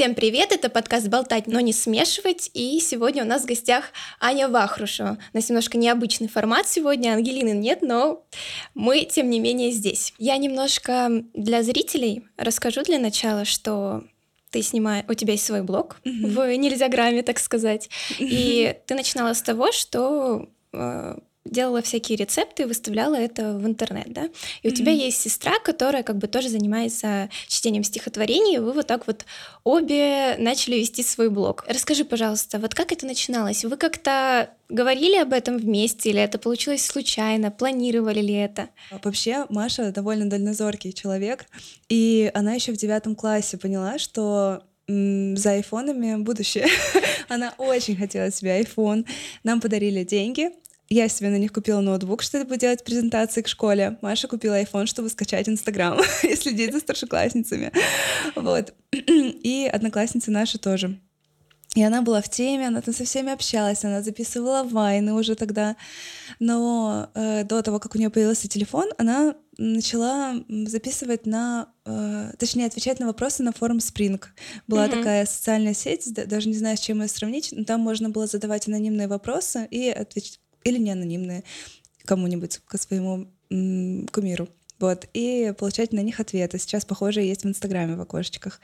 Всем привет, это подкаст «Болтать, но не смешивать», и сегодня у нас в гостях Аня Вахрушева. У нас немножко необычный формат сегодня, Ангелины нет, но мы, тем не менее, здесь. Я немножко для зрителей расскажу для начала, что ты снимаешь, у тебя есть свой блог mm-hmm. в нельзяграмме, так сказать, и ты начинала с того, что э, делала всякие рецепты и выставляла это в интернет, да? И mm-hmm. у тебя есть сестра, которая как бы тоже занимается чтением стихотворений, и вы вот так вот обе начали вести свой блог. Расскажи, пожалуйста, вот как это начиналось? Вы как-то говорили об этом вместе, или это получилось случайно? Планировали ли это? Вообще, Маша довольно дальнозоркий человек, и она еще в девятом классе поняла, что за айфонами будущее. Она очень хотела себе айфон. Нам подарили деньги, я себе на них купила ноутбук, чтобы делать презентации к школе. Маша купила iPhone, чтобы скачать Инстаграм и следить за старшеклассницами. Вот. И одноклассницы наши тоже. И она была в теме, она там со всеми общалась, она записывала вайны уже тогда. Но э, до того, как у нее появился телефон, она начала записывать на, э, точнее, отвечать на вопросы на форум Spring. Была mm-hmm. такая социальная сеть, даже не знаю, с чем ее сравнить, но там можно было задавать анонимные вопросы и отвечать или не анонимные, кому-нибудь, к своему м- кумиру. Вот, и получать на них ответы. Сейчас, похоже, есть в Инстаграме в окошечках.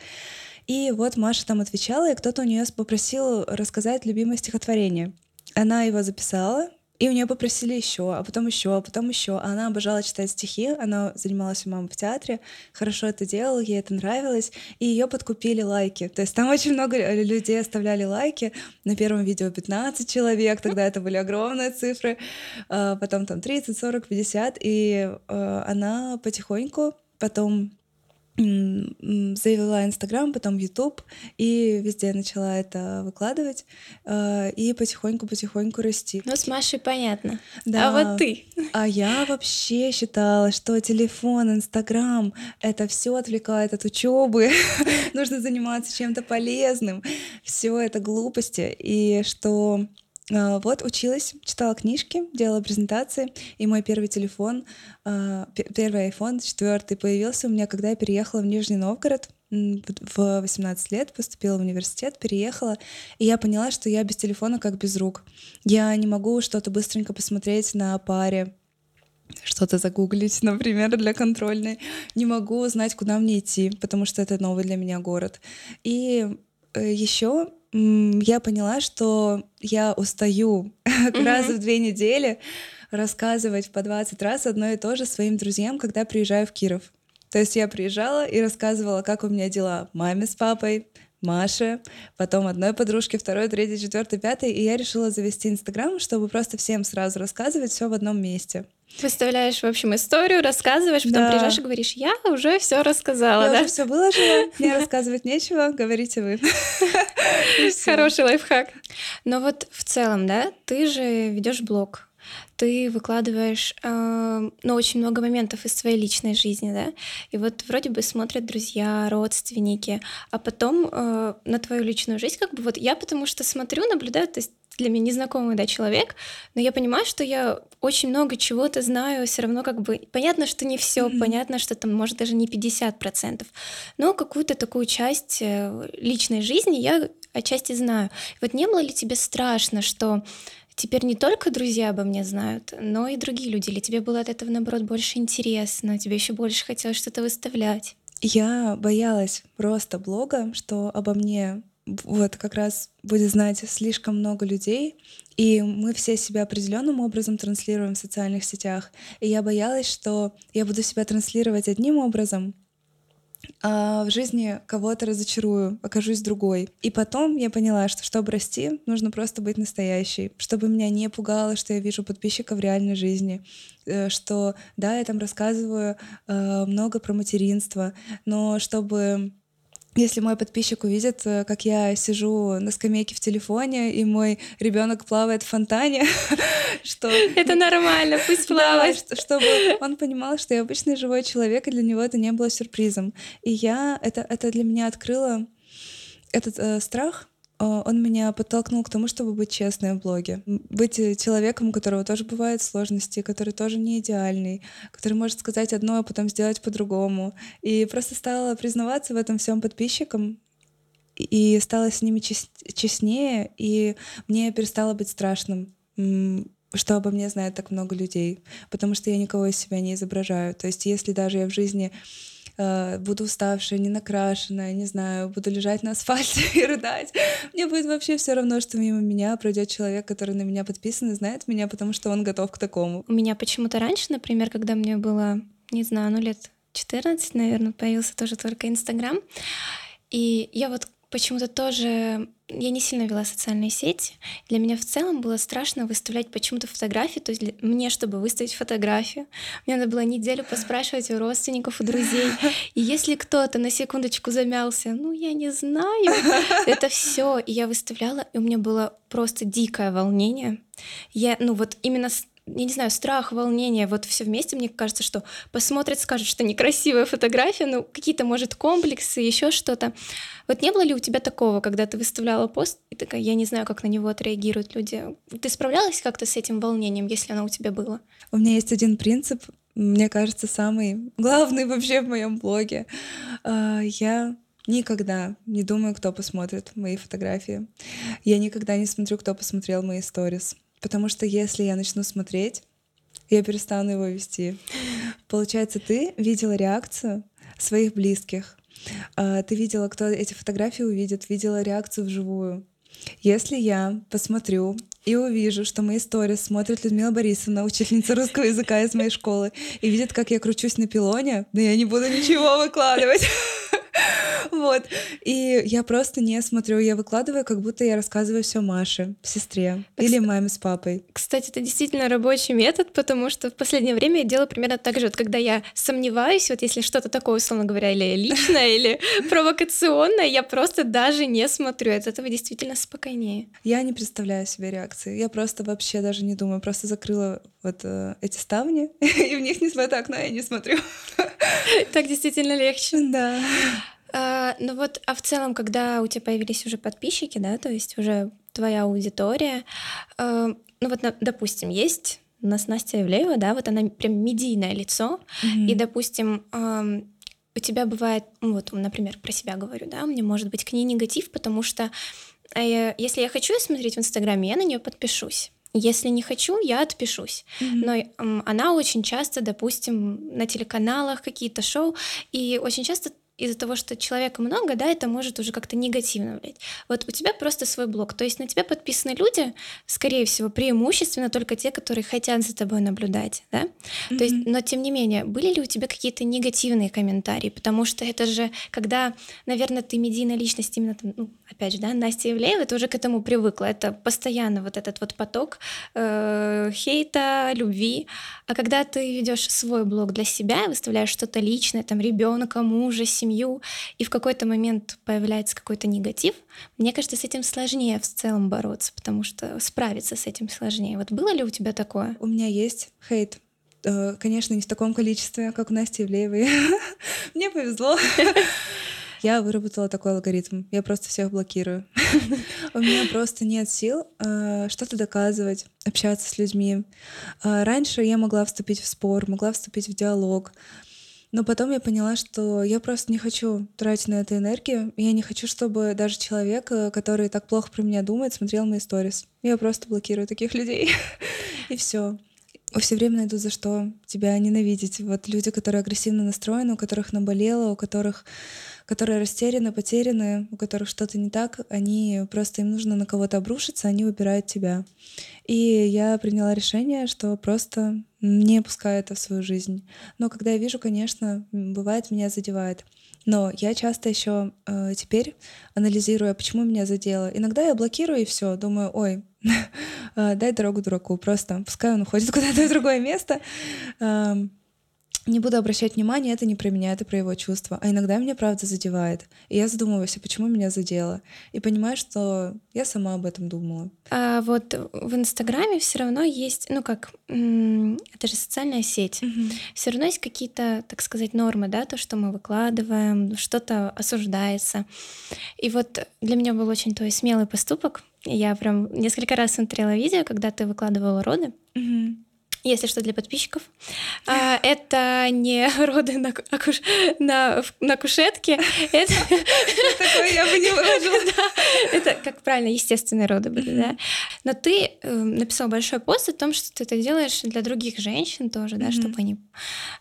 И вот Маша там отвечала, и кто-то у нее попросил рассказать любимое стихотворение. Она его записала, и у нее попросили еще, а потом еще, а потом еще. А она обожала читать стихи, она занималась у мамы в театре, хорошо это делала, ей это нравилось, и ее подкупили лайки. То есть там очень много людей оставляли лайки. На первом видео 15 человек, тогда это были огромные цифры, а потом там 30, 40, 50, и э, она потихоньку потом завела Инстаграм, потом Ютуб, и везде начала это выкладывать, э, и потихоньку-потихоньку расти. Ну, с Машей понятно. Да. А вот ты? А я вообще считала, что телефон, Инстаграм — это все отвлекает от учебы, нужно заниматься чем-то полезным, все это глупости, и что вот училась, читала книжки, делала презентации, и мой первый телефон, а, первый iPhone четвертый появился у меня, когда я переехала в Нижний Новгород в 18 лет, поступила в университет, переехала, и я поняла, что я без телефона как без рук. Я не могу что-то быстренько посмотреть на паре, что-то загуглить, например, для контрольной. Не могу узнать, куда мне идти, потому что это новый для меня город. И э, еще я поняла, что я устаю mm-hmm. раз в две недели рассказывать по 20 раз одно и то же своим друзьям, когда приезжаю в Киров. То есть я приезжала и рассказывала, как у меня дела маме с папой, Маше, потом одной подружке, второй, третьей, четвертой, пятой, и я решила завести Инстаграм, чтобы просто всем сразу рассказывать все в одном месте. Выставляешь, в общем, историю, рассказываешь, потом да. приезжаешь и говоришь, я уже все рассказала, я да? уже все выложила, мне рассказывать нечего, говорите вы. Хороший лайфхак. Но вот в целом, да, ты же ведешь блог, ты выкладываешь э, ну, очень много моментов из своей личной жизни, да, и вот вроде бы смотрят друзья, родственники, а потом э, на твою личную жизнь, как бы вот я потому что смотрю, наблюдаю, то есть для меня незнакомый да, человек, но я понимаю, что я очень много чего-то знаю, все равно как бы понятно, что не все, mm-hmm. понятно, что там может даже не 50%, но какую-то такую часть э, личной жизни я отчасти знаю. Вот не было ли тебе страшно, что теперь не только друзья обо мне знают, но и другие люди, или тебе было от этого, наоборот, больше интересно, тебе еще больше хотелось что-то выставлять? Я боялась просто блога, что обо мне вот как раз будет знать слишком много людей, и мы все себя определенным образом транслируем в социальных сетях. И я боялась, что я буду себя транслировать одним образом, а в жизни кого-то разочарую, окажусь другой. И потом я поняла, что чтобы расти, нужно просто быть настоящей, чтобы меня не пугало, что я вижу подписчика в реальной жизни, э, что да, я там рассказываю э, много про материнство, но чтобы если мой подписчик увидит, э, как я сижу на скамейке в телефоне, и мой ребенок плавает в фонтане, что... Это нормально, пусть плавает. Да, чтобы он понимал, что я обычный живой человек, и для него это не было сюрпризом. И я... Это, это для меня открыло этот э, страх, он меня подтолкнул к тому, чтобы быть честной в блоге. Быть э, человеком, у которого тоже бывают сложности, который тоже не идеальный, который может сказать одно, а потом сделать по-другому. И просто стала признаваться в этом всем подписчикам, и стала с ними чест честнее, и мне перестало быть страшным что обо мне знает так много людей, потому что я никого из себя не изображаю. То есть если даже я в жизни э, буду уставшая, не накрашенная, не знаю, буду лежать на асфальте и рыдать, мне будет вообще все равно, что мимо меня пройдет человек, который на меня подписан и знает меня, потому что он готов к такому. У меня почему-то раньше, например, когда мне было, не знаю, ну лет 14, наверное, появился тоже только Инстаграм, и я вот почему-то тоже я не сильно вела социальные сети. Для меня в целом было страшно выставлять почему-то фотографии. То есть для... мне, чтобы выставить фотографию, мне надо было неделю поспрашивать у родственников, у друзей. И если кто-то на секундочку замялся, ну я не знаю, это все. И я выставляла, и у меня было просто дикое волнение. Я, ну вот именно я не знаю, страх, волнение, вот все вместе, мне кажется, что посмотрят, скажут, что некрасивая фотография, ну, какие-то, может, комплексы, еще что-то. Вот не было ли у тебя такого, когда ты выставляла пост, и такая, я не знаю, как на него отреагируют люди? Ты справлялась как-то с этим волнением, если оно у тебя было? У меня есть один принцип, мне кажется, самый главный вообще в моем блоге. А, я никогда не думаю, кто посмотрит мои фотографии. Я никогда не смотрю, кто посмотрел мои сторис. Потому что если я начну смотреть, я перестану его вести. Получается, ты видела реакцию своих близких. А, ты видела, кто эти фотографии увидит, видела реакцию вживую. Если я посмотрю и увижу, что мои истории смотрит Людмила Борисовна, учительница русского языка из моей школы, и видит, как я кручусь на пилоне, да я не буду ничего выкладывать. Вот. И я просто не смотрю, я выкладываю, как будто я рассказываю все Маше, сестре или маме с папой. Кстати, это действительно рабочий метод, потому что в последнее время я делаю примерно так же. Вот когда я сомневаюсь, вот если что-то такое, условно говоря, или личное, или провокационное, я просто даже не смотрю. От этого действительно спокойнее. Я не представляю себе реакции. Я просто вообще даже не думаю. Просто закрыла вот э, эти ставни, и в них не смотрю окно, я не смотрю. Так действительно легче. Да. А, ну вот, а в целом, когда у тебя появились уже подписчики, да, то есть уже твоя аудитория, э, ну вот, допустим, есть у нас Настя Евлеева, да, вот она прям медийное лицо, mm-hmm. и, допустим, э, у тебя бывает, ну вот, например, про себя говорю, да, мне может быть к ней негатив, потому что э, если я хочу смотреть в Инстаграме, я на нее подпишусь. Если не хочу, я отпишусь. Mm-hmm. Но э, она очень часто, допустим, на телеканалах какие-то шоу, и очень часто из-за того, что человека много, да, это может уже как-то негативно влиять. Вот у тебя просто свой блог, то есть на тебя подписаны люди, скорее всего, преимущественно только те, которые хотят за тобой наблюдать, да. Mm-hmm. То есть, но тем не менее, были ли у тебя какие-то негативные комментарии, потому что это же, когда, наверное, ты медийная личность именно там, ну, опять же, да, Настя Евлеева, ты уже к этому привыкла, это постоянно вот этот вот поток э, хейта, любви, а когда ты ведешь свой блог для себя, выставляешь что-то личное, там ребенка, мужа, семью семью, и в какой-то момент появляется какой-то негатив, мне кажется, с этим сложнее в целом бороться, потому что справиться с этим сложнее. Вот было ли у тебя такое? У меня есть хейт. Э, конечно, не в таком количестве, как у Насти Ивлеевой. Мне повезло. Я выработала такой алгоритм. Я просто всех блокирую. У меня просто нет сил э, что-то доказывать, общаться с людьми. Э, раньше я могла вступить в спор, могла вступить в диалог, но потом я поняла, что я просто не хочу тратить на это энергию. Я не хочу, чтобы даже человек, э, который так плохо про меня думает, смотрел мои сторис. Я просто блокирую таких людей. И все. Все время найдут за что тебя ненавидеть. Вот люди, которые агрессивно настроены, у которых наболело, у которых которые растеряны, потеряны, у которых что-то не так, они просто им нужно на кого-то обрушиться, они выбирают тебя. И я приняла решение, что просто не пускаю это в свою жизнь. Но когда я вижу, конечно, бывает, меня задевает. Но я часто еще э, теперь анализирую, а почему меня задело. Иногда я блокирую и все, думаю, ой, э, дай дорогу дураку, просто пускай он уходит куда-то в другое место не буду обращать внимания, это не про меня, это про его чувства. А иногда меня правда задевает. И я задумываюсь, а почему меня задело? И понимаю, что я сама об этом думала. А вот в Инстаграме все равно есть, ну как, это же социальная сеть. Угу. Все равно есть какие-то, так сказать, нормы, да, то, что мы выкладываем, что-то осуждается. И вот для меня был очень твой смелый поступок. Я прям несколько раз смотрела видео, когда ты выкладывала роды. Угу. Если что, для подписчиков. А, это не роды на, акуш... на, на кушетке. Это... Такое я бы не выложила. Это, как правильно, естественные роды были, да. Но ты эм, написал большой пост о том, что ты это делаешь для других женщин тоже, да, чтобы они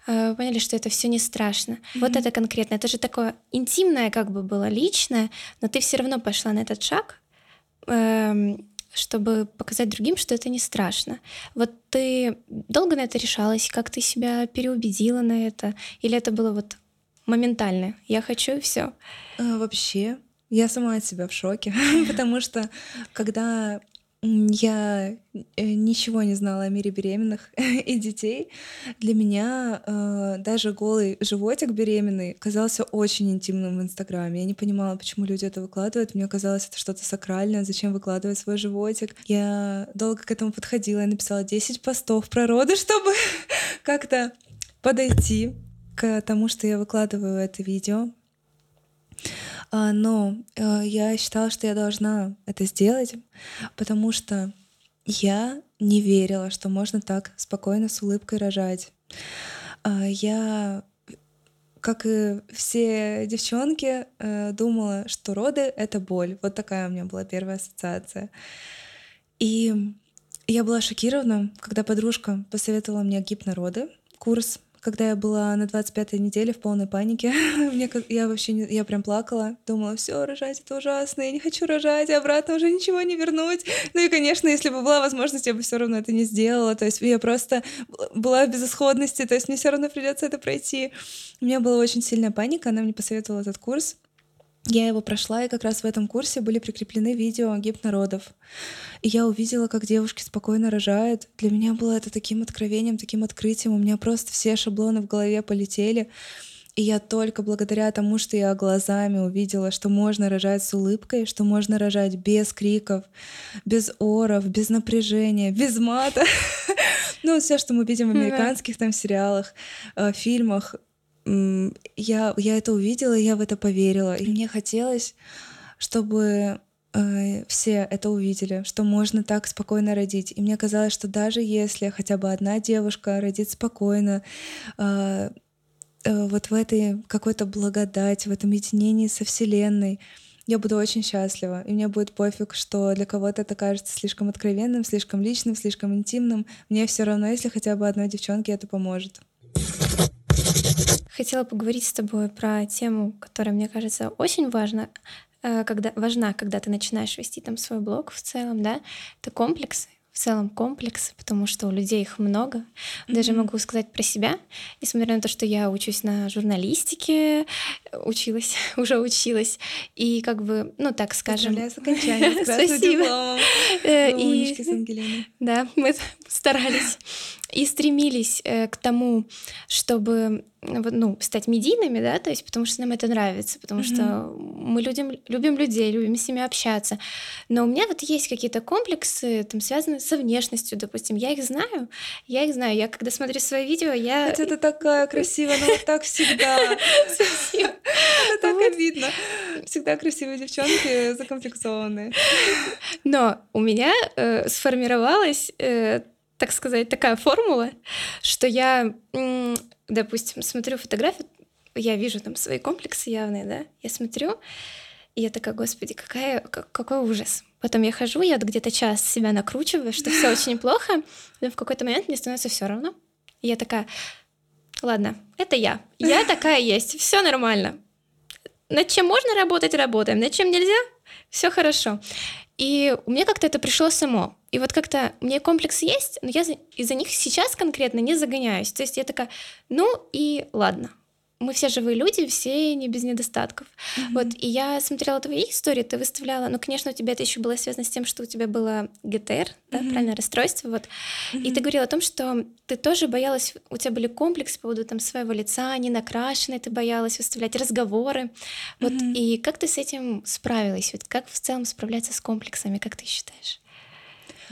э, поняли, что это все не страшно. Вот это конкретно. Это же такое интимное, как бы было личное, но ты все равно пошла на этот шаг эм, чтобы показать другим, что это не страшно. Вот ты долго на это решалась, как ты себя переубедила на это, или это было вот моментально? Я хочу и все. А, вообще, я сама от себя в шоке, потому что когда я э, ничего не знала о мире беременных и детей. Для меня э, даже голый животик беременный казался очень интимным в Инстаграме. Я не понимала, почему люди это выкладывают. Мне казалось, это что-то сакральное. Зачем выкладывать свой животик? Я долго к этому подходила. Я написала 10 постов про роды, чтобы как-то подойти к тому, что я выкладываю это видео. А, но э, я считала, что я должна это сделать, потому что я не верила, что можно так спокойно с улыбкой рожать. А, я, как и все девчонки, э, думала, что роды — это боль. Вот такая у меня была первая ассоциация. И я была шокирована, когда подружка посоветовала мне гипнороды, курс когда я была на 25-й неделе в полной панике, мне, я вообще не, я прям плакала, думала, все, рожать это ужасно, я не хочу рожать, обратно уже ничего не вернуть. Ну и, конечно, если бы была возможность, я бы все равно это не сделала. То есть я просто была в безысходности, то есть мне все равно придется это пройти. У меня была очень сильная паника, она мне посоветовала этот курс. Я его прошла, и как раз в этом курсе были прикреплены видео гипнородов. И я увидела, как девушки спокойно рожают. Для меня было это таким откровением, таким открытием. У меня просто все шаблоны в голове полетели. И я только благодаря тому, что я глазами увидела, что можно рожать с улыбкой, что можно рожать без криков, без оров, без напряжения, без мата. Ну, все, что мы видим в американских там сериалах, э, фильмах, я, я это увидела, я в это поверила. И мне хотелось, чтобы э, все это увидели, что можно так спокойно родить. И мне казалось, что даже если хотя бы одна девушка родит спокойно, э, э, вот в этой какой-то благодать, в этом единении со Вселенной, я буду очень счастлива. И мне будет пофиг, что для кого-то это кажется слишком откровенным, слишком личным, слишком интимным. Мне все равно, если хотя бы одной девчонке это поможет. Хотела поговорить с тобой про тему, которая, мне кажется, очень важна, э, когда, важна, когда ты начинаешь вести там свой блог в целом, да, это комплексы, в целом комплексы, потому что у людей их много. Mm-hmm. Даже могу сказать про себя, несмотря на то, что я учусь на журналистике, училась, уже училась, и как бы, ну так скажем... С Спасибо. Э, и... с Ангелиной. Да, мы старались и стремились э, к тому, чтобы ну, стать медийными, да, то есть потому что нам это нравится, потому mm-hmm. что мы людям, любим людей, любим с ними общаться. Но у меня вот есть какие-то комплексы, там, связанные со внешностью, допустим. Я их знаю, я их знаю. Я когда смотрю свои видео, я... Хотя ты такая красивая, но вот так всегда. Спасибо. Это так обидно. Всегда красивые девчонки закомплексованные. Но у меня э, сформировалась э, так сказать, такая формула, что я, допустим, смотрю фотографию, я вижу там свои комплексы явные, да, я смотрю, и я такая, господи, какая, какой ужас. Потом я хожу, я где-то час себя накручиваю, что все очень плохо, но в какой-то момент мне становится все равно. И я такая, ладно, это я, я такая есть, все нормально. Над чем можно работать, работаем, над чем нельзя, все хорошо. И у меня как-то это пришло само. И вот как-то у меня комплекс есть, но я из-за них сейчас конкретно не загоняюсь. То есть я такая, ну и ладно, мы все живые люди, все не без недостатков. Mm-hmm. Вот, и я смотрела твои истории, ты выставляла, ну, конечно, у тебя это еще было связано с тем, что у тебя было ГТР, да, mm-hmm. правильное расстройство, вот. Mm-hmm. И ты говорила о том, что ты тоже боялась, у тебя были комплексы по поводу там своего лица, не накрашенной, ты боялась выставлять разговоры. Вот, mm-hmm. и как ты с этим справилась? Вот как в целом справляться с комплексами, как ты считаешь?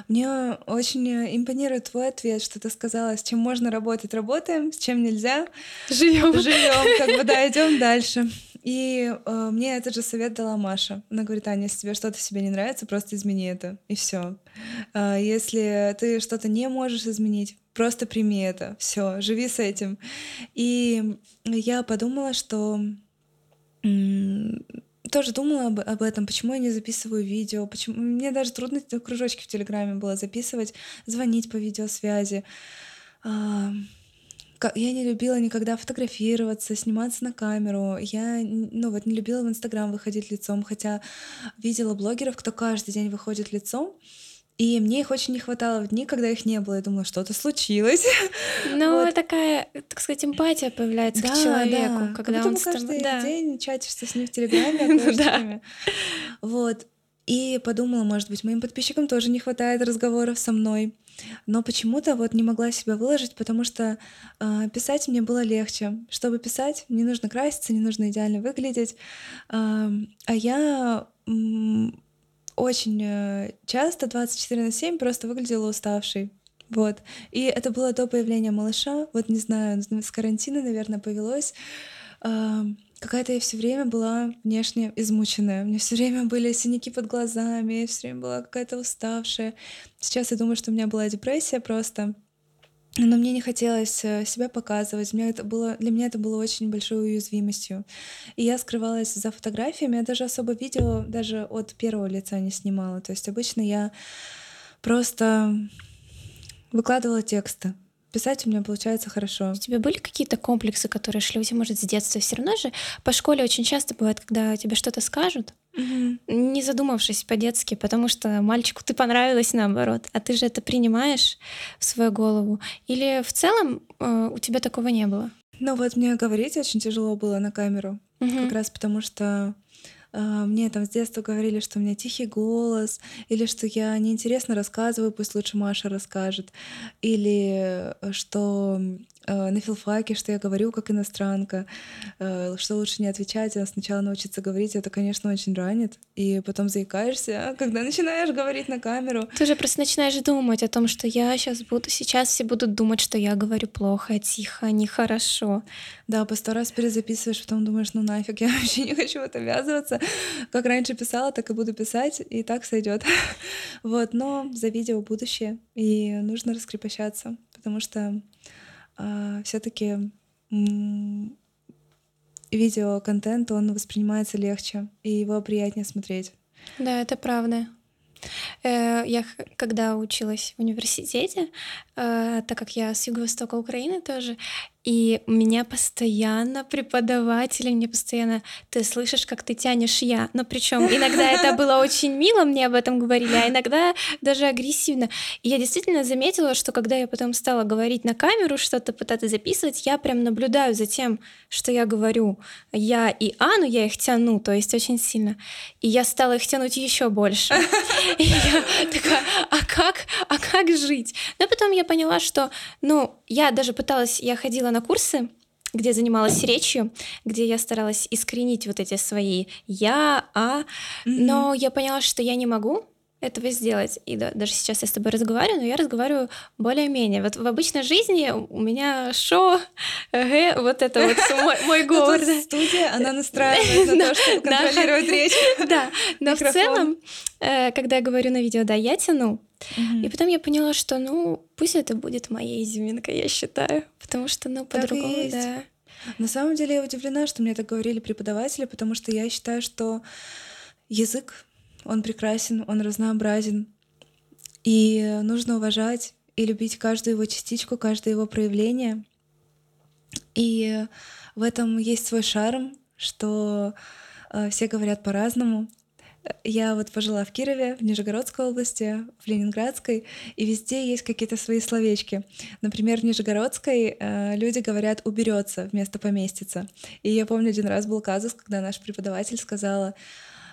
Мне очень импонирует твой ответ, что ты сказала, с чем можно работать, работаем, с чем нельзя, живем. Живем, как бы да, идем дальше. И э, мне этот же совет дала Маша. Она говорит, Аня, если тебе что-то себе не нравится, просто измени это, и все. Э, если ты что-то не можешь изменить, просто прими это, все, живи с этим. И я подумала, что тоже думала об, об этом, почему я не записываю видео, почему мне даже трудно кружочки в Телеграме было записывать, звонить по видеосвязи. А, я не любила никогда фотографироваться, сниматься на камеру. Я, ну вот, не любила в Инстаграм выходить лицом, хотя видела блогеров, кто каждый день выходит лицом. И мне их очень не хватало в дни, когда их не было. Я думала, что-то случилось. Ну, вот. такая, так сказать, эмпатия появляется да, к человеку, да. когда как он с каждый да. день чатишься с ним в Телеграме, ну да. Вот. И подумала, может быть, моим подписчикам тоже не хватает разговоров со мной. Но почему-то вот не могла себя выложить, потому что э, писать мне было легче. Чтобы писать, не нужно краситься, не нужно идеально выглядеть. Э, а я очень э, часто 24 на 7 просто выглядела уставшей. Вот. И это было до появления малыша. Вот не знаю, с карантина, наверное, повелось. Какая-то я все время была внешне измученная. У меня все время были синяки под глазами, все время была какая-то уставшая. Сейчас я думаю, что у меня была депрессия просто. Но мне не хотелось э, себя показывать. Мне это было, для меня это было очень большой уязвимостью. И я скрывалась за фотографиями. Я даже особо видео даже от первого лица не снимала. То есть обычно я просто выкладывала тексты. Писать у меня получается хорошо. У тебя были какие-то комплексы, которые шли у тебя, может, с детства? Все равно же по школе очень часто бывает, когда тебе что-то скажут, угу. не задумавшись по-детски, потому что мальчику ты понравилась наоборот, а ты же это принимаешь в свою голову. Или в целом э, у тебя такого не было? Ну вот мне говорить очень тяжело было на камеру, угу. как раз потому что мне там с детства говорили, что у меня тихий голос, или что я неинтересно рассказываю, пусть лучше Маша расскажет, или э, что на филфаке, что я говорю как иностранка, э, что лучше не отвечать, а сначала научиться говорить, это, конечно, очень ранит. И потом заикаешься, а когда начинаешь говорить на камеру. Ты же просто начинаешь думать о том, что я сейчас буду, сейчас все будут думать, что я говорю плохо, тихо, нехорошо. Да, по сто раз перезаписываешь, потом думаешь, ну нафиг, я вообще не хочу в это ввязываться. Как раньше писала, так и буду писать, и так сойдет. Вот, но за видео будущее, и нужно раскрепощаться, потому что все-таки видеоконтент, он воспринимается легче, и его приятнее смотреть. Да, это правда. Э, я когда училась в университете, э, так как я с юго-востока Украины тоже, и меня постоянно преподаватели, мне постоянно, ты слышишь, как ты тянешь я. Но причем иногда это было очень мило, мне об этом говорили, а иногда даже агрессивно. И я действительно заметила, что когда я потом стала говорить на камеру, что-то пытаться записывать, я прям наблюдаю за тем, что я говорю. Я и Ану, я их тяну, то есть очень сильно. И я стала их тянуть еще больше. И я такая, а как, а как жить? Но потом я поняла, что, ну, я даже пыталась, я ходила на курсы, где занималась речью, где я старалась искоренить вот эти свои я, а, mm-hmm. но я поняла, что я не могу этого сделать. И да, даже сейчас я с тобой разговариваю, но я разговариваю более-менее. Вот в обычной жизни у меня шо, г, вот это вот мой, мой говор. Студия, она настраивает на то, чтобы контролировать речь. Да, но в целом, э, когда я говорю на видео, да, я тяну, и потом я поняла, что, ну, пусть это будет моей изюминкой, я считаю, потому что, ну, по-другому, да. На самом деле я удивлена, что мне так говорили преподаватели, потому что я считаю, что язык, он прекрасен, он разнообразен, и нужно уважать и любить каждую его частичку, каждое его проявление. И в этом есть свой шарм, что э, все говорят по-разному, я вот пожила в Кирове, в Нижегородской области, в Ленинградской, и везде есть какие-то свои словечки. Например, в Нижегородской э, люди говорят «уберется» вместо «поместится». И я помню, один раз был казус, когда наш преподаватель сказала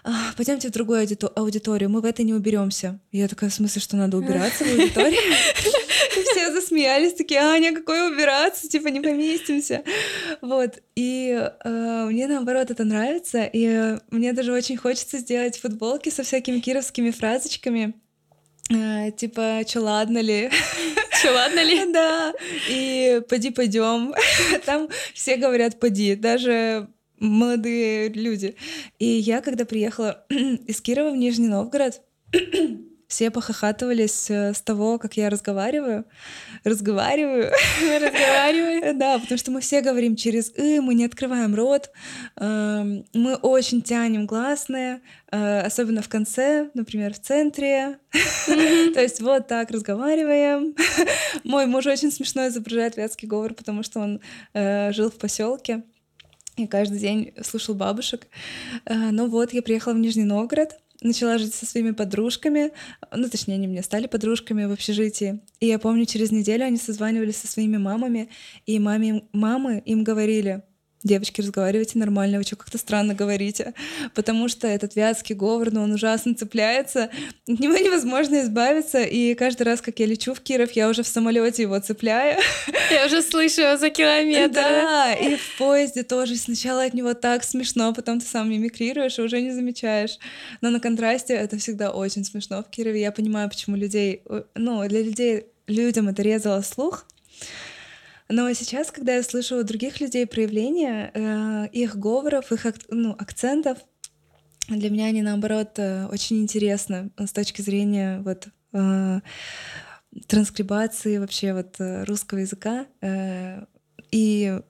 «А, пойдемте в другую аудиторию, мы в этой не уберемся. Я такая, в смысле, что надо убираться в аудитории? Все засмеялись, такие, Аня, какой убираться, типа не поместимся. Вот, и э, мне наоборот это нравится, и мне даже очень хочется сделать футболки со всякими кировскими фразочками, э, типа, чё ладно ли? Чё ладно ли? Да, и поди пойдем. Там все говорят поди, даже молодые люди. И я, когда приехала из Кирова в Нижний Новгород, все похохатывались э, с того, как я разговариваю. Разговариваю. Разговариваю. Да, потому что мы все говорим через «ы», мы не открываем рот, эм, мы очень тянем гласные, э, особенно в конце, например, в центре. То есть вот так разговариваем. Мой муж очень смешно изображает вятский говор, потому что он э, жил в поселке и каждый день слушал бабушек. Ну вот, я приехала в Нижний Новгород, начала жить со своими подружками, ну, точнее, они мне стали подружками в общежитии. И я помню, через неделю они созванивались со своими мамами, и маме, мамы им говорили, девочки, разговаривайте нормально, вы что, как-то странно говорите, потому что этот вятский говор, ну, он ужасно цепляется, от него невозможно избавиться, и каждый раз, как я лечу в Киров, я уже в самолете его цепляю. Я уже слышу его за километр. Да, и в поезде тоже сначала от него так смешно, потом ты сам мимикрируешь и уже не замечаешь. Но на контрасте это всегда очень смешно в Кирове. Я понимаю, почему людей, ну, для людей, людям это резало слух, но сейчас, когда я слышу у других людей проявления э, их говоров, их ну, акцентов, для меня они, наоборот, э, очень интересны с точки зрения вот э, транскрибации вообще вот русского языка. Э, и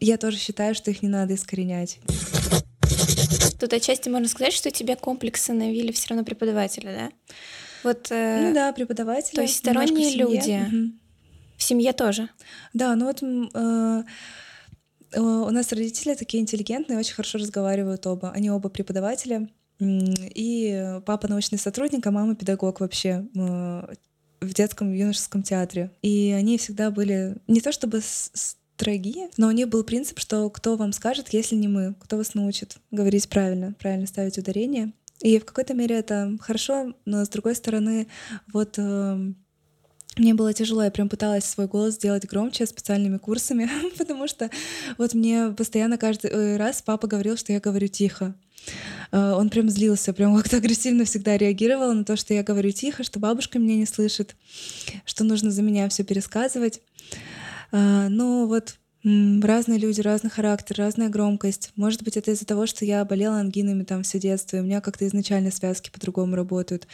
я тоже считаю, что их не надо искоренять. Тут отчасти можно сказать, что тебе комплексы навели все равно преподавателя, да? Вот, э, ну да, преподаватели. То есть сторонние люди. Угу. В семье тоже. Да, ну вот э, э, у нас родители такие интеллигентные, очень хорошо разговаривают оба. Они оба преподаватели. И папа научный сотрудник, а мама педагог вообще э, в детском юношеском театре. И они всегда были не то чтобы строги, но у них был принцип, что кто вам скажет, если не мы, кто вас научит говорить правильно, правильно ставить ударение. И в какой-то мере это хорошо, но с другой стороны, вот э, мне было тяжело, я прям пыталась свой голос сделать громче специальными курсами, потому что вот мне постоянно каждый э, раз папа говорил, что я говорю тихо. Э, он прям злился, прям как-то агрессивно всегда реагировал на то, что я говорю тихо, что бабушка меня не слышит, что нужно за меня все пересказывать. Э, но вот разные люди, разный характер, разная громкость. Может быть, это из-за того, что я болела ангинами там все детство, и у меня как-то изначально связки по-другому работают.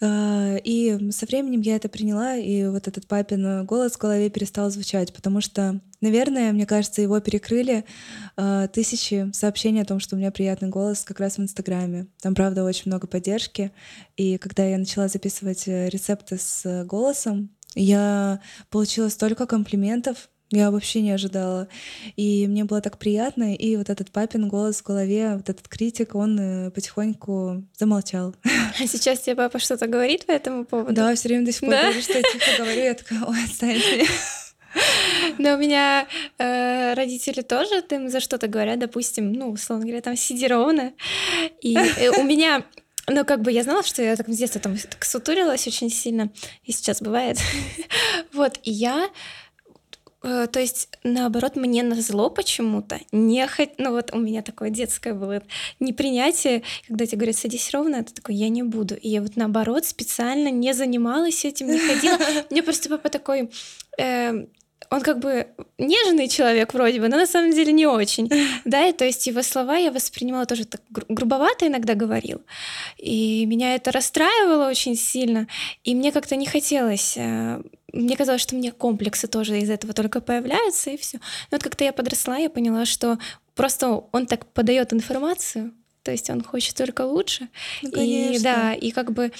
А, и со временем я это приняла, и вот этот папин голос в голове перестал звучать, потому что, наверное, мне кажется, его перекрыли э, тысячи сообщений о том, что у меня приятный голос как раз в Инстаграме. Там, правда, очень много поддержки. И когда я начала записывать э, рецепты с голосом, я получила столько комплиментов я вообще не ожидала. И мне было так приятно. И вот этот папин голос в голове, вот этот критик, он э, потихоньку замолчал. А сейчас тебе папа что-то говорит по этому поводу? Да, все время до сих пор да? говорит, что я тихо говорю. Я такая, ой, отстань от меня. Но у меня э, родители тоже им за что-то говорят, допустим, ну, условно говоря, там сиди ровно. И э, у меня ну, как бы я знала, что я так с детства там так сутурилась очень сильно, и сейчас бывает. вот, и я то есть, наоборот, мне на зло почему-то не хоть... Ну вот у меня такое детское было непринятие, когда тебе говорят, садись ровно, это такой, я не буду. И я вот наоборот специально не занималась этим, не ходила. Мне просто папа такой... Он как бы нежный человек вроде бы, но на самом деле не очень, да, и то есть его слова я воспринимала тоже так гру- грубовато иногда говорил, и меня это расстраивало очень сильно, и мне как-то не хотелось, э, мне казалось, что у меня комплексы тоже из этого только появляются, и все. Но вот как-то я подросла, я поняла, что просто он так подает информацию, то есть он хочет только лучше. Ну, конечно. И да, и как бы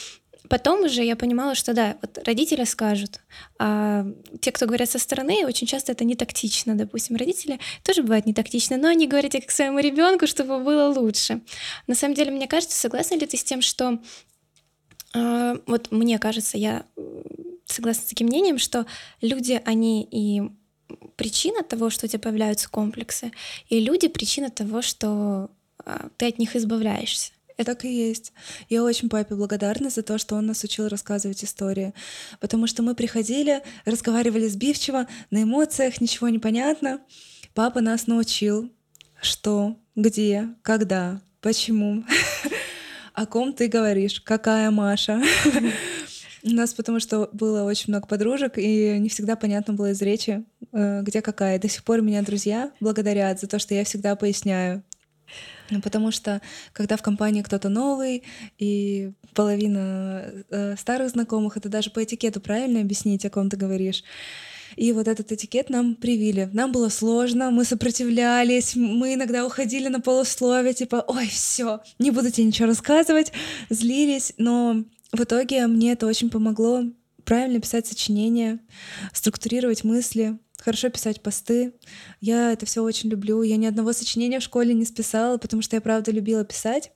Потом уже я понимала, что да, вот родители скажут, а те, кто говорят со стороны, очень часто это не тактично. Допустим, родители тоже бывают не тактичны, но они говорят к своему ребенку, чтобы было лучше. На самом деле, мне кажется, согласна ли ты с тем, что э, вот мне кажется, я согласна с таким мнением, что люди, они и причина того, что у тебя появляются комплексы, и люди причина того, что э, ты от них избавляешься. Это так и есть. Я очень папе благодарна за то, что он нас учил рассказывать истории. Потому что мы приходили, разговаривали сбивчиво, на эмоциях, ничего не понятно. Папа нас научил, что, где, когда, почему, о ком ты говоришь, какая Маша. У нас потому что было очень много подружек, и не всегда понятно было из речи, э, где какая. До сих пор меня друзья благодарят за то, что я всегда поясняю. Ну, потому что когда в компании кто-то новый и половина э, старых знакомых, это даже по этикету правильно объяснить, о ком ты говоришь. И вот этот этикет нам привили. Нам было сложно, мы сопротивлялись, мы иногда уходили на полусловие, типа, ой, все, не буду тебе ничего рассказывать, злились, но в итоге мне это очень помогло правильно писать сочинения, структурировать мысли, хорошо писать посты. Я это все очень люблю. Я ни одного сочинения в школе не списала, потому что я правда любила писать.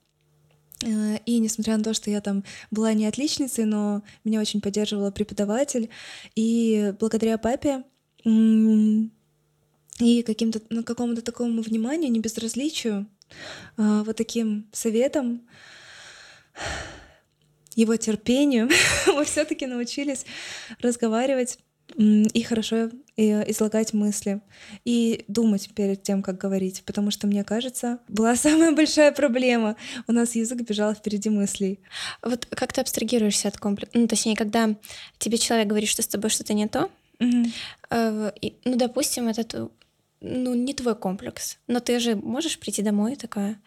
Э, и несмотря на то, что я там была не отличницей, но меня очень поддерживала преподаватель. И благодаря папе и каким-то, ну, какому-то такому вниманию, не безразличию, э, вот таким советом, его терпению, мы все-таки научились разговаривать и хорошо излагать мысли и думать перед тем, как говорить, потому что, мне кажется, была самая большая проблема. У нас язык бежал впереди мыслей. Вот как ты абстрагируешься от комплекса? Ну, точнее, когда тебе человек говорит, что с тобой что-то не то, mm-hmm. и, ну, допустим, это ну, не твой комплекс, но ты же можешь прийти домой такая,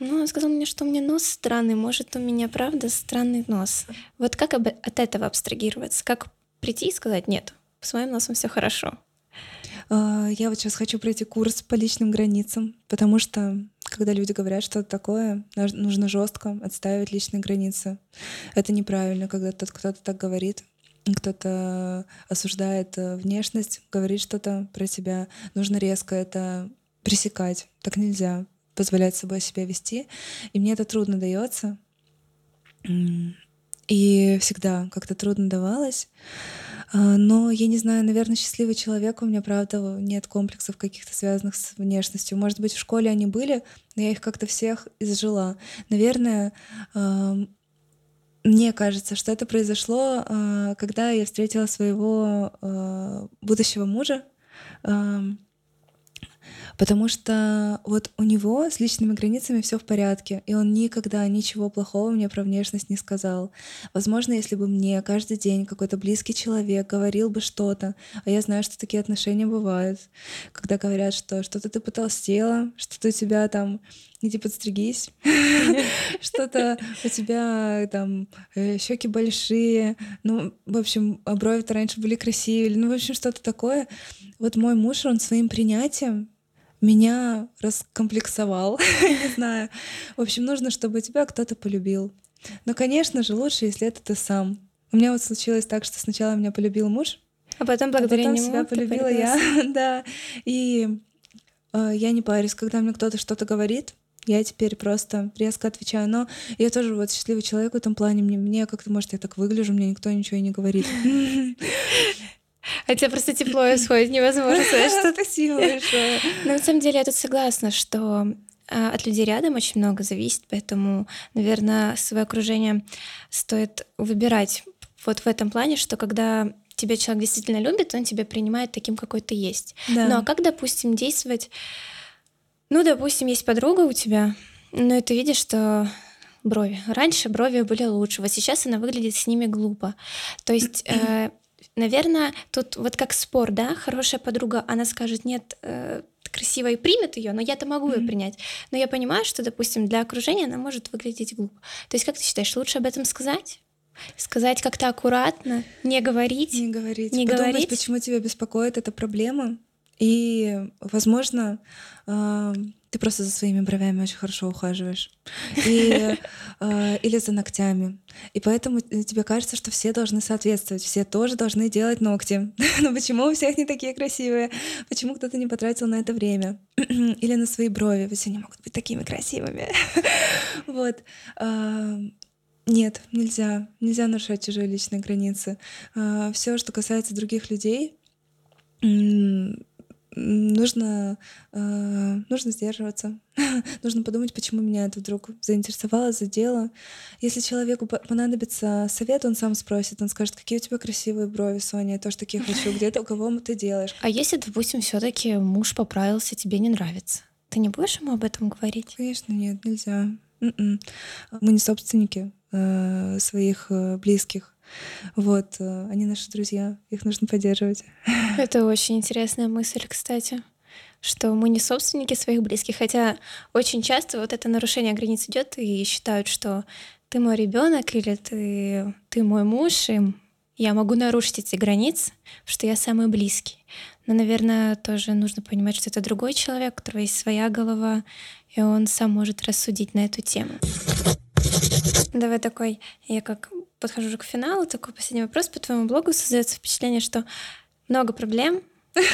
ну, он сказал мне, что у меня нос странный, может, у меня правда странный нос. Вот как от этого абстрагироваться? Как прийти и сказать, нет, с моим носом все хорошо. А, я вот сейчас хочу пройти курс по личным границам, потому что когда люди говорят что-то такое, нужно жестко отстаивать личные границы. Это неправильно, когда тот кто-то так говорит, кто-то осуждает э, внешность, говорит что-то про тебя. Нужно резко это пресекать. Так нельзя позволять собой себя вести. И мне это трудно дается. И всегда как-то трудно давалось. А, но я не знаю, наверное, счастливый человек. У меня, правда, нет комплексов каких-то связанных с внешностью. Может быть, в школе они были, но я их как-то всех изжила. Наверное, мне кажется, что это произошло, а, когда я встретила своего а, будущего мужа потому что вот у него с личными границами все в порядке, и он никогда ничего плохого мне про внешность не сказал. Возможно, если бы мне каждый день какой-то близкий человек говорил бы что-то, а я знаю, что такие отношения бывают, когда говорят, что что-то ты потолстела, что-то у тебя там иди подстригись, что-то у тебя там э, щеки большие, ну, в общем, а брови-то раньше были красивее, ну, в общем, что-то такое. Вот мой муж, он своим принятием меня раскомплексовал, не знаю. В общем, нужно, чтобы тебя кто-то полюбил. Но, конечно же, лучше, если это ты сам. У меня вот случилось так, что сначала меня полюбил муж, а потом благодаря а потом нему себя полюбила я, да. И э, я не парюсь, когда мне кто-то что-то говорит, я теперь просто резко отвечаю. Но я тоже вот счастливый человек в этом плане. Мне, мне как-то, может, я так выгляжу, мне никто ничего и не говорит. А тебе просто тепло исходит, невозможно сказать, что... Спасибо большое. Но на самом деле я тут согласна, что а, от людей рядом очень много зависит, поэтому, наверное, свое окружение стоит выбирать вот в этом плане, что когда тебя человек действительно любит, он тебя принимает таким, какой ты есть. Да. Ну а как, допустим, действовать? Ну, допустим, есть подруга у тебя, но ты видишь, что брови. Раньше брови были лучше, вот сейчас она выглядит с ними глупо. То есть э, Наверное, тут вот как спор, да, хорошая подруга, она скажет, нет, э, красиво и примет ее, но я-то могу mm-hmm. ее принять. Но я понимаю, что, допустим, для окружения она может выглядеть глупо. То есть, как ты считаешь, лучше об этом сказать? Сказать как-то аккуратно, не говорить. Не говорить. Не Подумать, говорить. почему тебя беспокоит эта проблема. И, возможно, э, ты просто за своими бровями очень хорошо ухаживаешь. И, э, или за ногтями. И поэтому тебе кажется, что все должны соответствовать, все тоже должны делать ногти. Но почему у всех не такие красивые? Почему кто-то не потратил на это время? или на свои брови, ведь они могут быть такими красивыми. вот. Э, нет, нельзя. Нельзя нарушать чужие личные границы. Все, что касается других людей, нужно, э, нужно сдерживаться. нужно подумать, почему меня это вдруг заинтересовало, задело. Если человеку понадобится совет, он сам спросит, он скажет, какие у тебя красивые брови, Соня, я тоже такие хочу, где ты, у кого ты делаешь. А если, допустим, все таки муж поправился, тебе не нравится? Ты не будешь ему об этом говорить? Конечно, нет, нельзя. М-м. Мы не собственники э, своих э, близких. Вот, э, они наши друзья, их нужно поддерживать. Это очень интересная мысль, кстати что мы не собственники своих близких, хотя очень часто вот это нарушение границ идет и считают, что ты мой ребенок или ты, ты мой муж, и я могу нарушить эти границы, что я самый близкий. Но, наверное, тоже нужно понимать, что это другой человек, у которого есть своя голова, и он сам может рассудить на эту тему. Давай такой, я как подхожу уже к финалу, такой последний вопрос по твоему блогу. Создается впечатление, что много проблем,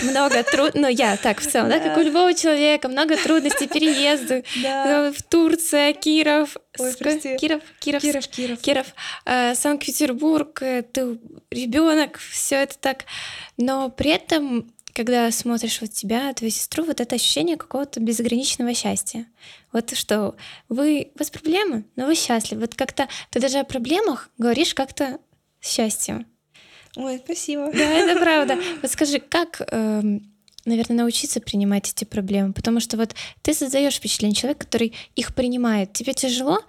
много труд... Ну, я так в целом, да. да, как у любого человека, много трудностей, переезды. Да. В Турция, Киров, Ой, прости. Киров, Киров, Киров, Киров, Киров э, Санкт-Петербург, э, ты ребенок, все это так. Но при этом, когда смотришь вот тебя, твою сестру, вот это ощущение какого-то безграничного счастья. Вот что вы, у вас проблемы, но вы счастливы. Вот как-то ты даже о проблемах говоришь как-то с счастьем. Ой, спасибо. Да, это правда. Вот скажи, как, эм, наверное, научиться принимать эти проблемы? Потому что вот ты создаешь впечатление человека, который их принимает. Тебе тяжело,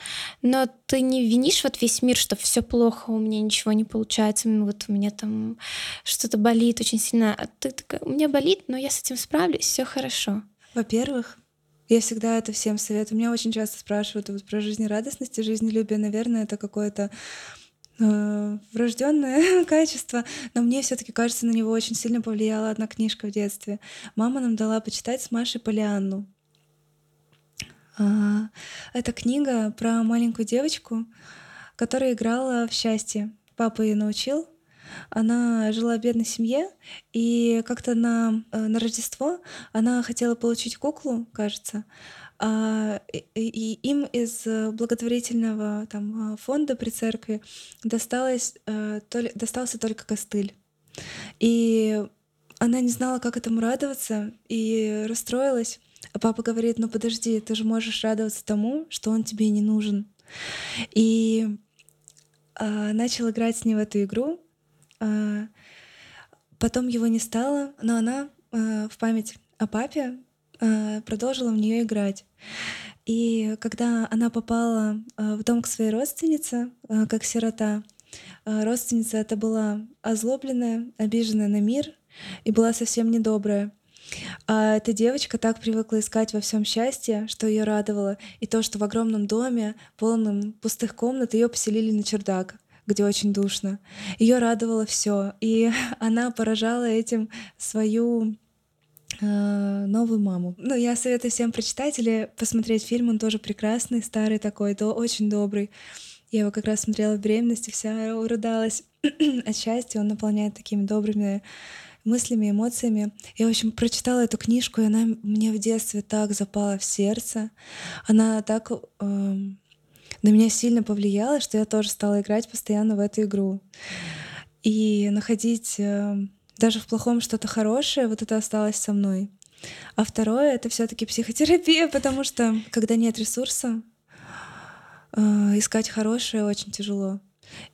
но ты не винишь вот весь мир, что все плохо, у меня ничего не получается, вот у меня там что-то болит очень сильно. А ты такая, у меня болит, но я с этим справлюсь, все хорошо. Во-первых, я всегда это всем советую. Меня очень часто спрашивают вот про жизнерадостность и жизнелюбие. Наверное, это какое-то э, врожденное качество, но мне все-таки кажется, на него очень сильно повлияла одна книжка в детстве. Мама нам дала почитать с Машей Полианну. А, это книга про маленькую девочку, которая играла в счастье. Папа ее научил. Она жила в бедной семье, и как-то на, э, на Рождество она хотела получить куклу, кажется, и им из э, благотворительного там, а, фонда при церкви досталось, э, достался только костыль. И она не знала, как этому радоваться, и расстроилась. А папа говорит, ну подожди, ты же можешь радоваться тому, что он тебе не нужен. И а, начал играть с ней в эту игру. А, потом его не стало, но она а, в память о папе Э, продолжила в нее играть. И когда она попала э, в дом к своей родственнице, э, как сирота, родственница это была озлобленная, обиженная на мир и была совсем недобрая. А эта девочка так привыкла искать во всем счастье, что ее радовало, и то, что в огромном доме, полном пустых комнат, ее поселили на чердак где очень душно. Ее радовало все, и она поражала этим свою Э, новую маму. Ну, я советую всем прочитать или посмотреть фильм, он тоже прекрасный, старый такой, то очень добрый. Я его как раз смотрела в беременности, вся уродалась от счастья, он наполняет такими добрыми мыслями, эмоциями. Я, в общем, прочитала эту книжку, и она мне в детстве так запала в сердце. Она так э, на меня сильно повлияла, что я тоже стала играть постоянно в эту игру. И находить э, даже в плохом что-то хорошее, вот это осталось со мной. А второе — это все таки психотерапия, потому что когда нет ресурса, э, искать хорошее очень тяжело.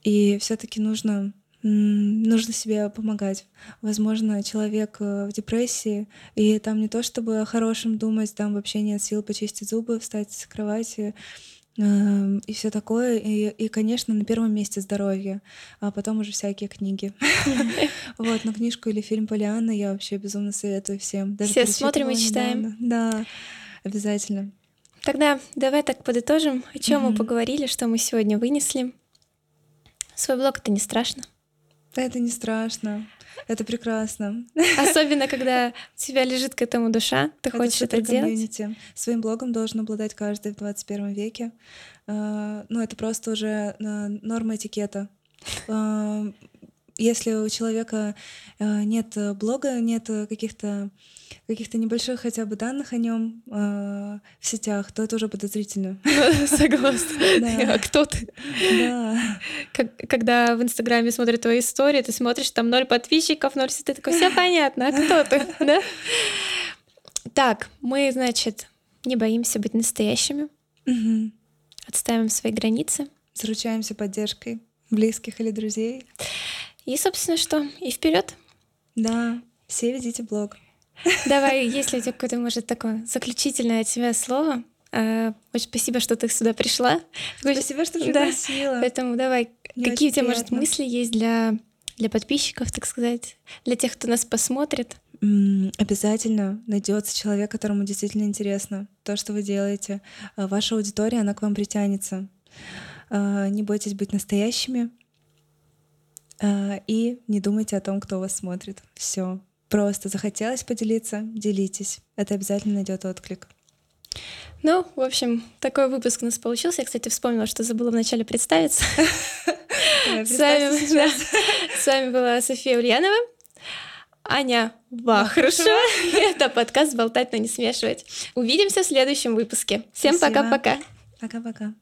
И все таки нужно нужно себе помогать. Возможно, человек э, в депрессии, и там не то чтобы о хорошем думать, там вообще нет сил почистить зубы, встать с кровати, и все такое. И, и, конечно, на первом месте здоровье, а потом уже всякие книги. Вот, но книжку или фильм Полианна я вообще безумно советую всем. Все смотрим и читаем. Да, обязательно. Тогда давай так подытожим, о чем мы поговорили, что мы сегодня вынесли. Свой блог это не страшно. Это не страшно. Это прекрасно. Особенно, когда у тебя лежит к этому душа, ты это хочешь это делать. Своим блогом должен обладать каждый в 21 веке. А, ну, это просто уже а, норма этикета. Если у человека нет блога, нет каких-то каких-то небольших хотя бы данных о нем э, в сетях, то это уже подозрительно. Согласна. А кто ты? Да. Когда в Инстаграме смотрят твои истории, ты смотришь, там ноль подписчиков, ноль ты такой, все понятно, а кто ты? Да? Так, мы, значит, не боимся быть настоящими, отставим свои границы. Заручаемся поддержкой близких или друзей. И, собственно, что? И вперед. Да, все ведите блог. Давай, если у тебя какое-то, может, такое заключительное от тебя слово. А, очень спасибо, что ты сюда пришла. Спасибо, что пригласила. Да. Поэтому давай, Мне какие у тебя, приятно. может, мысли есть для для подписчиков, так сказать, для тех, кто нас посмотрит? Обязательно найдется человек, которому действительно интересно то, что вы делаете. А ваша аудитория, она к вам притянется. А, не бойтесь быть настоящими и не думайте о том, кто вас смотрит. Все. Просто захотелось поделиться, делитесь. Это обязательно найдет отклик. Ну, в общем, такой выпуск у нас получился. Я, кстати, вспомнила, что забыла вначале представиться. С вами была София Ульянова, Аня Вахрушева. Это подкаст «Болтать, но не смешивать». Увидимся в следующем выпуске. Всем пока-пока. Пока-пока.